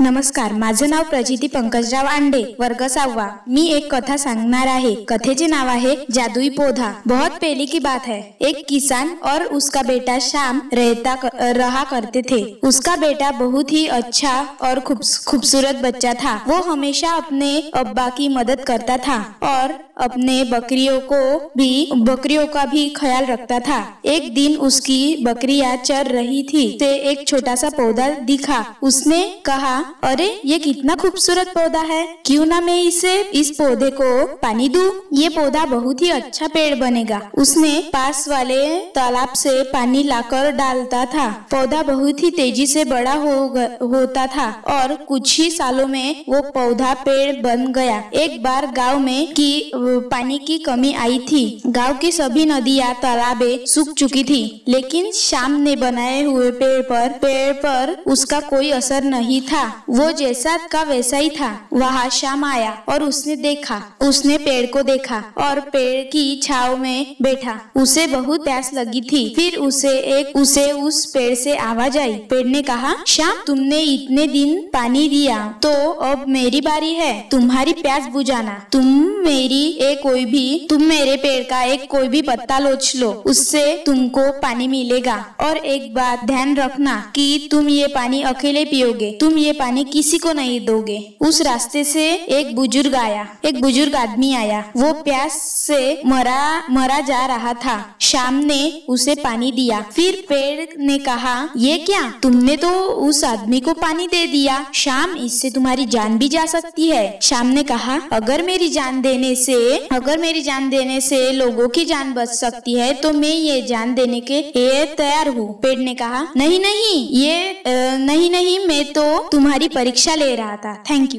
नमस्कार, माझं नाव प्रजिती पंकजराव आंडे, वर्ग सहावा. मी एक कथा सांगणार आहे. कथेचे नाव आहे जादुई पौधा. बहुत पहले की बात है. एक किसान और उसका बेटा शाम रहता रहा करते थे. उसका बेटा बहुत ही अच्छा और खूबसूरत बच्चा था. वो हमेशा अपने अब्बा की मदद करता था और अपने बकरियों को भी, बकरियों का भी ख्याल रखता था। एक दिन उसकी बकरियाँ चर रही थी, ते एक छोटा सा पौधा दिखा। उसने कहा अरे, ये कितना खूबसूरत पौधा है। क्यों ना मैं इसे इस पौधे को पानी दूँ? ये पौधा बहुत ही अच्छा पेड़ बनेगा। उसने पास वाले तालाब से पानी लाकर डालता था। पौधा बहुत ही तेज़ी से बड़ा हो होता था और कुछ ही सालों में वो पौधा पेड़ बन गया। एक बार गाँव में की पानी की कमी आई थी। गाँव की सभी नदियाँ, तालाबे सूख चुकी थी, लेकिन शाम ने बनाए हुए पेड़ पर पेड़ पर उसका कोई असर नहीं था। वो जैसा का वैसा ही था। वहाँ शाम आया और उसने देखा। उसने पेड़ को देखा और पेड़ की छाव में बैठा। उसे बहुत प्यास लगी थी। फिर उसे एक, उसे उस पेड़ से आवाज़ आई। पेड़ ने कहा शाम तुमने इतने दिन पानी दिया तो अब मेरी बारी है। तुम्हारी प्यास बुझाना। तुम मेरी एक कोई भी, तुम मेरे पेड़ का एक कोई भी पत्ता लोच लो। उससे तुमको पानी मिलेगा। और एक बात ध्यान रखना कि तुम ये पानी अकेले पियोगे। तुम ये पानी किसी को नहीं दोगे। उस रास्ते से एक बुज़ुर्ग आया। एक बुज़ुर्ग आदमी आया। वो प्यास से मरा मरा जा रहा था। शाम ने उसे पानी दिया। फिर पेड़ ने कहा, ये क्या? तुमने तो उस आदमी को पानी दे दिया। शाम, इससे तुम्हारी जान भी जा सकती है। शाम ने कहा, अगर मेरी जान देने से, अगर मेरी जान देने से लोगों की जान बच सकती है तो मैं ये जान देने के लिए तैयार हूँ। पेड़ ने कहा, नहीं नहीं, ये नहीं नहीं, मैं तो तुम्हारी परीक्षा ले रहा था। Thank you